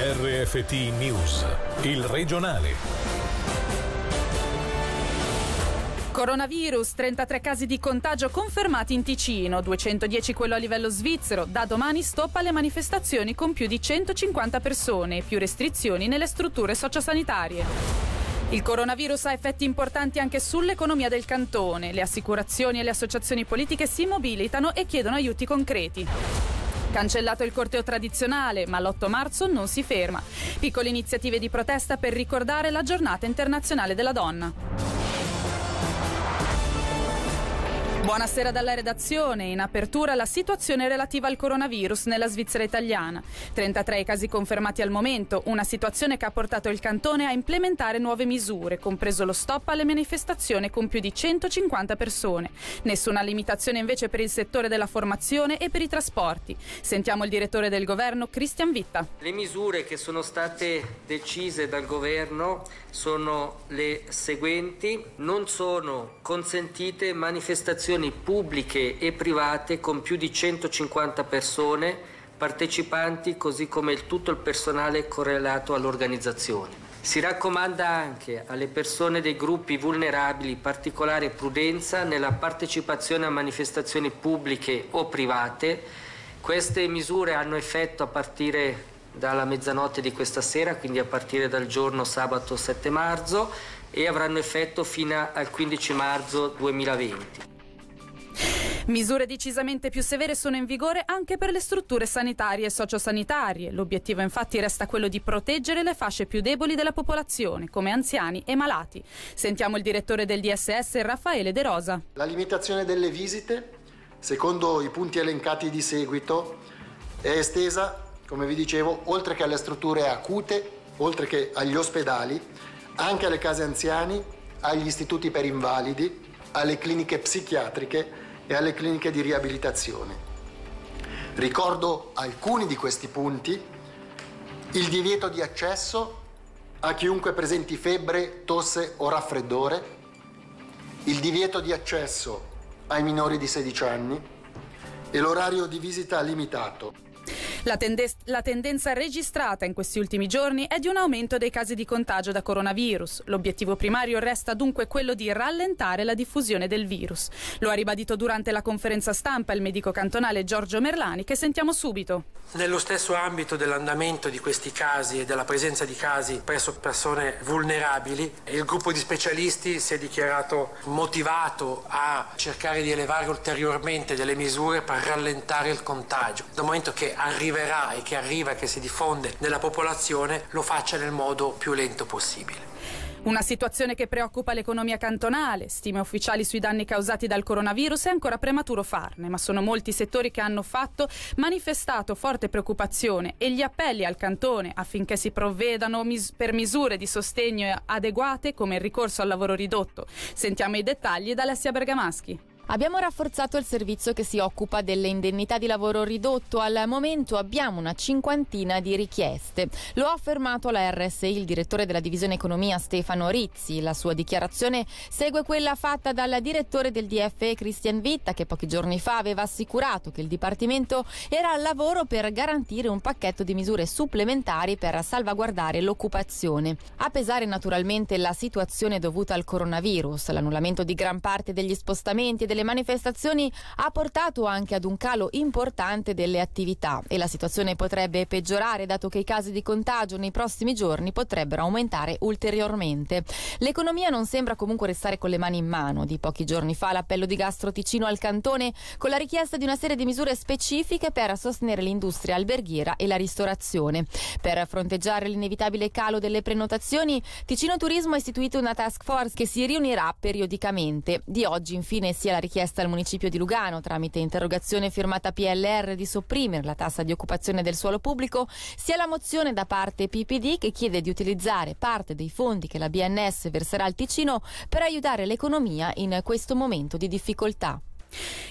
RFT News, il regionale. Coronavirus, 33 casi di contagio confermati in Ticino, 210 quello a livello svizzero. Da domani stop alle manifestazioni con più di 150 persone più restrizioni nelle strutture sociosanitarie. Il coronavirus ha effetti importanti anche sull'economia del cantone. Le assicurazioni e le associazioni politiche si mobilitano e chiedono aiuti concreti. Cancellato il corteo tradizionale, ma l'8 marzo non si ferma. Piccole iniziative di protesta per ricordare la giornata internazionale della donna. Buonasera dalla redazione. In apertura la situazione relativa al coronavirus nella Svizzera italiana. 33 casi confermati al momento, una situazione che ha portato il cantone a implementare nuove misure, compreso lo stop alle manifestazioni con più di 150 persone. Nessuna limitazione invece per il settore della formazione e per i trasporti. Sentiamo il direttore del governo, Cristian Vitta. Le misure che sono state decise dal governo sono le seguenti. Non sono consentite manifestazioni pubbliche e private con più di 150 persone partecipanti, così come tutto il personale correlato all'organizzazione. Si raccomanda anche alle persone dei gruppi vulnerabili particolare prudenza nella partecipazione a manifestazioni pubbliche o private. Queste misure hanno effetto a partire dalla mezzanotte di questa sera, quindi a partire dal giorno sabato 7 marzo e avranno effetto fino al 15 marzo 2020. Misure decisamente più severe sono in vigore anche per le strutture sanitarie e sociosanitarie. L'obiettivo infatti resta quello di proteggere le fasce più deboli della popolazione, come anziani e malati. Sentiamo il direttore del DSS, Raffaele De Rosa. La limitazione delle visite, secondo i punti elencati di seguito, è estesa, come vi dicevo, oltre che alle strutture acute, oltre che agli ospedali, anche alle case anziani, agli istituti per invalidi, alle cliniche psichiatriche e alle cliniche di riabilitazione. Ricordo alcuni di questi punti. Il divieto di accesso a chiunque presenti febbre, tosse o raffreddore, il divieto di accesso ai minori di 16 anni e l'orario di visita limitato. La, tende- la, tendenza registrata in questi ultimi giorni è di un aumento dei casi di contagio da coronavirus. L'obiettivo primario resta dunque quello di rallentare la diffusione del virus. Lo ha ribadito durante la conferenza stampa il medico cantonale Giorgio Merlani, che sentiamo subito. Nello stesso ambito dell'andamento di questi casi e della presenza di casi presso persone vulnerabili, il gruppo di specialisti si è dichiarato motivato a cercare di elevare ulteriormente delle misure per rallentare il contagio. Dal momento che arriva arriverà e che arriva e che si diffonde nella popolazione lo faccia nel modo più lento possibile. Una situazione che preoccupa l'economia cantonale. Stime ufficiali sui danni causati dal coronavirus è ancora prematuro farne, ma sono molti settori che hanno fatto manifestato forte preoccupazione e gli appelli al cantone affinché si provvedano mis- per misure di sostegno adeguate come il ricorso al lavoro ridotto. Sentiamo i dettagli da Alessia Bergamaschi. Abbiamo rafforzato il servizio che si occupa delle indennità di lavoro ridotto. Al momento abbiamo una cinquantina di richieste. Lo ha affermato la RSI il direttore della divisione economia Stefano Rizzi. La sua dichiarazione segue quella fatta dal direttore del DFE Christian Vitta che pochi giorni fa aveva assicurato che il Dipartimento era al lavoro per garantire un pacchetto di misure supplementari per salvaguardare l'occupazione. A pesare naturalmente la situazione dovuta al coronavirus, l'annullamento di gran parte degli spostamenti e delle delle manifestazioni ha portato anche ad un calo importante delle attività e la situazione potrebbe peggiorare dato che i casi di contagio nei prossimi giorni potrebbero aumentare ulteriormente. L'economia non sembra comunque restare con le mani in mano. Di pochi giorni fa l'appello di Gastro Ticino al cantone con la richiesta di una serie di misure specifiche per sostenere l'industria alberghiera e la ristorazione. Per fronteggiare l'inevitabile calo delle prenotazioni, Ticino Turismo ha istituito una task force che si riunirà periodicamente. Di oggi infine sia la richiesta al municipio di Lugano tramite interrogazione firmata PLR di sopprimere la tassa di occupazione del suolo pubblico, sia la mozione da parte PPD che chiede di utilizzare parte dei fondi che la BNS verserà al Ticino per aiutare l'economia in questo momento di difficoltà.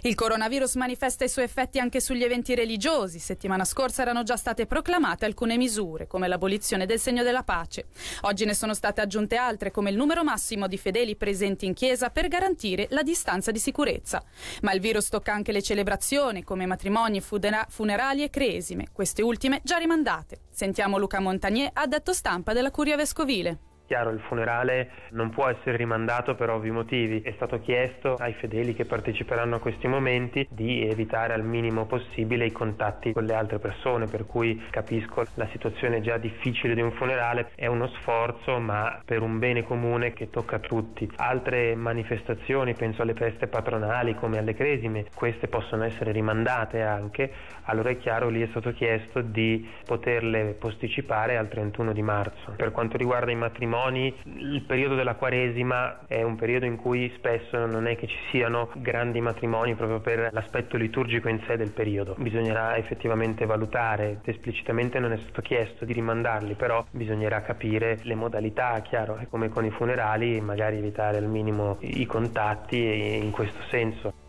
Il coronavirus manifesta i suoi effetti anche sugli eventi religiosi. Settimana scorsa erano già state proclamate alcune misure, come l'abolizione del segno della pace. Oggi ne sono state aggiunte altre, come il numero massimo di fedeli presenti in chiesa per garantire la distanza di sicurezza. Ma il virus tocca anche le celebrazioni, come matrimoni, funerali e cresime, queste ultime già rimandate. Sentiamo Luca Montagnier, addetto stampa della Curia Vescovile. Chiaro, il funerale non può essere rimandato per ovvi motivi. È stato chiesto ai fedeli che parteciperanno a questi momenti di evitare al minimo possibile i contatti con le altre persone, per cui capisco la situazione già difficile di un funerale, è uno sforzo ma per un bene comune che tocca a tutti. Altre manifestazioni, penso alle feste patronali come alle cresime, queste possono essere rimandate anche, allora è chiaro lì è stato chiesto di poterle posticipare al 31 di marzo. Per quanto riguarda i matrimoni, matrimoni, il periodo della Quaresima è un periodo in cui spesso non è che ci siano grandi matrimoni proprio per l'aspetto liturgico in sé del periodo. Bisognerà effettivamente valutare, esplicitamente non è stato chiesto di rimandarli, però bisognerà capire le modalità, chiaro, come con i funerali, magari evitare al minimo i contatti in questo senso.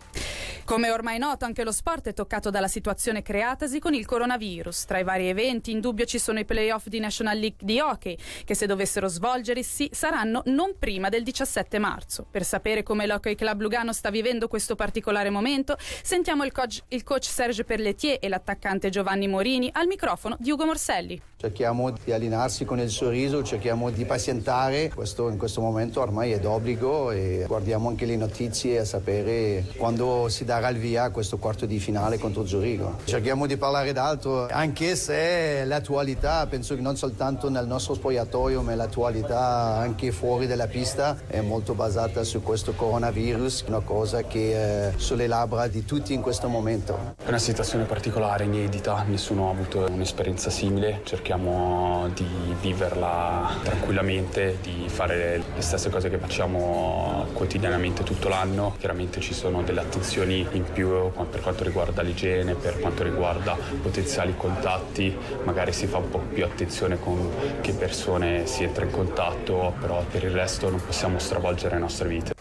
Come ormai noto, anche lo sport è toccato dalla situazione creatasi con il coronavirus. Tra i vari eventi, in dubbio ci sono i playoff di National League di hockey, che se dovessero svolgersi saranno non prima del 17 marzo. Per sapere come l'Hockey Club Lugano sta vivendo questo particolare momento, sentiamo il coach, il coach Serge Perletier e l'attaccante Giovanni Morini al microfono di Ugo Morselli. Cerchiamo di allenarsi con il sorriso, cerchiamo di pazientare, questo in questo momento ormai è d'obbligo e guardiamo anche le notizie a sapere quando si darà il via questo quarto di finale contro Zurigo. Cerchiamo di parlare d'altro, anche se l'attualità, penso che non soltanto nel nostro spogliatoio, ma l'attualità anche fuori dalla pista è molto basata su questo coronavirus, una cosa che è sulle labbra di tutti in questo momento. È una situazione particolare, inedita, nessuno ha avuto un'esperienza simile, cerchiamo di viverla tranquillamente, di fare le stesse cose che facciamo quotidianamente tutto l'anno. Chiaramente ci sono delle attenzioni in più per quanto riguarda l'igiene, per quanto riguarda potenziali contatti, magari si fa un po' più attenzione con che persone si entra in contatto, però per il resto non possiamo stravolgere le nostre vite.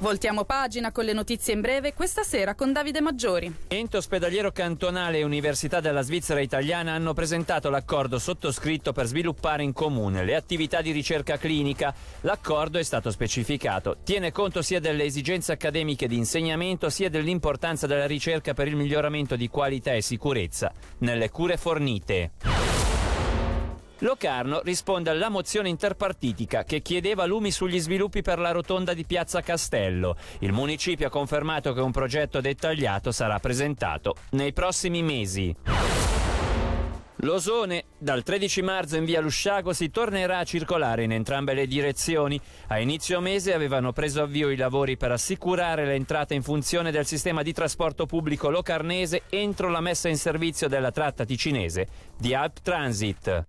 Voltiamo pagina con le notizie in breve questa sera con Davide Maggiori. Ente ospedaliero cantonale e Università della Svizzera italiana hanno presentato l'accordo sottoscritto per sviluppare in comune le attività di ricerca clinica. L'accordo è stato specificato. Tiene conto sia delle esigenze accademiche di insegnamento sia dell'importanza della ricerca per il miglioramento di qualità e sicurezza nelle cure fornite. Locarno risponde alla mozione interpartitica che chiedeva lumi sugli sviluppi per la rotonda di Piazza Castello. Il municipio ha confermato che un progetto dettagliato sarà presentato nei prossimi mesi. L'Osone dal 13 marzo in via Lusciago si tornerà a circolare in entrambe le direzioni. A inizio mese avevano preso avvio i lavori per assicurare l'entrata in funzione del sistema di trasporto pubblico locarnese entro la messa in servizio della tratta ticinese di Alp Transit.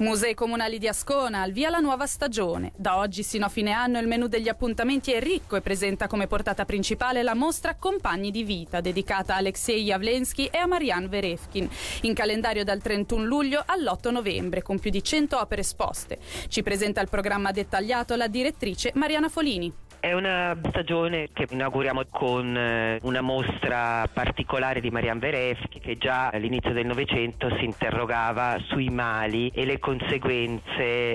Musei comunali di Ascona, al via la nuova stagione. Da oggi sino a fine anno il menù degli appuntamenti è ricco e presenta come portata principale la mostra Compagni di vita, dedicata a Alexei Javlensky e a Marianne Verefkin, in calendario dal 31 luglio all'8 novembre, con più di 100 opere esposte. Ci presenta il programma dettagliato la direttrice Mariana Folini. È una stagione che inauguriamo con eh, una mostra particolare di Marianne Verefchi che già all'inizio del Novecento si interrogava sui mali e le conseguenze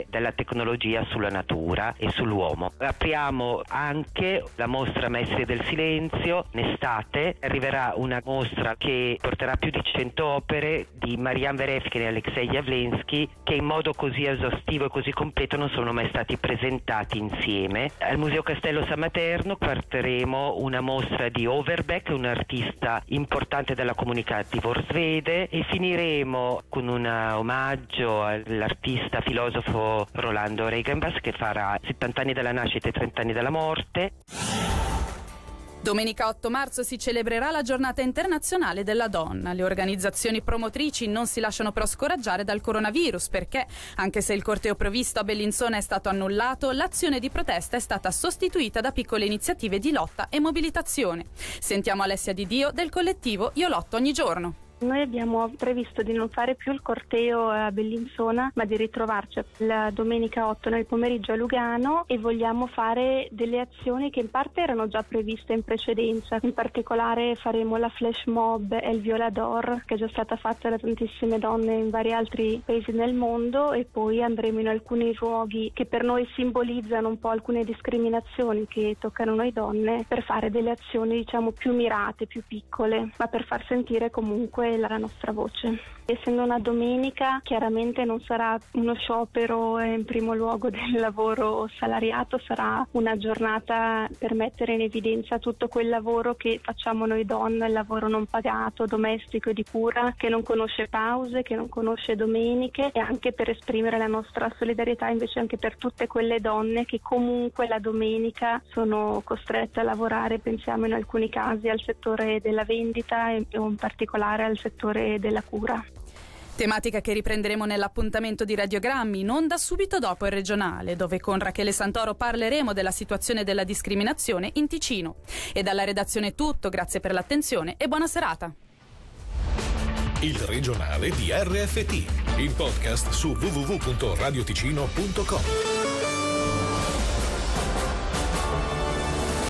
della tecnologia sulla natura e sull'uomo. Apriamo anche la mostra Maestri del Silenzio. In estate arriverà una mostra che porterà più di 100 opere di Marianne Verefkin e Alexei Javlensky che in modo così esaustivo e così completo non sono mai stati presentati insieme. Al Museo Castello San Materno porteremo una mostra di Overbeck, un artista importante della comunità di Vorsvede e finiremo con un omaggio all'artista filosofo Rolando Regenbach che farà 70 anni dalla nascita e 30 anni dalla morte. Domenica 8 marzo si celebrerà la giornata internazionale della donna. Le organizzazioni promotrici non si lasciano però scoraggiare dal coronavirus perché, anche se il corteo previsto a Bellinzona è stato annullato, l'azione di protesta è stata sostituita da piccole iniziative di lotta e mobilitazione. Sentiamo Alessia Di Dio del collettivo Io lotto ogni giorno. Noi abbiamo previsto di non fare più il corteo a Bellinzona, ma di ritrovarci la domenica 8 nel pomeriggio a Lugano e vogliamo fare delle azioni che in parte erano già previste in precedenza. In particolare faremo la flash mob e il violador, che è già stata fatta da tantissime donne in vari altri paesi nel mondo e poi andremo in alcuni luoghi che per noi simbolizzano un po' alcune discriminazioni che toccano noi donne per fare delle azioni diciamo più mirate, più piccole, ma per far sentire comunque comunque la nostra voce. Essendo una domenica chiaramente non sarà uno sciopero in primo luogo del lavoro salariato, sarà una giornata per mettere in evidenza tutto quel lavoro che facciamo noi donne, il lavoro non pagato, domestico e di cura, che non conosce pause, che non conosce domeniche e anche per esprimere la nostra solidarietà invece anche per tutte quelle donne che comunque la domenica sono costrette a lavorare, pensiamo in alcuni casi al settore della vendita e in particolare al settore della cura. Tematica che riprenderemo nell'appuntamento di Radiogrammi, non da subito dopo il regionale, dove con Rachele Santoro parleremo della situazione della discriminazione in Ticino. E dalla redazione è tutto, grazie per l'attenzione e buona serata. Il regionale di RFT, il podcast su www.radioticino.com.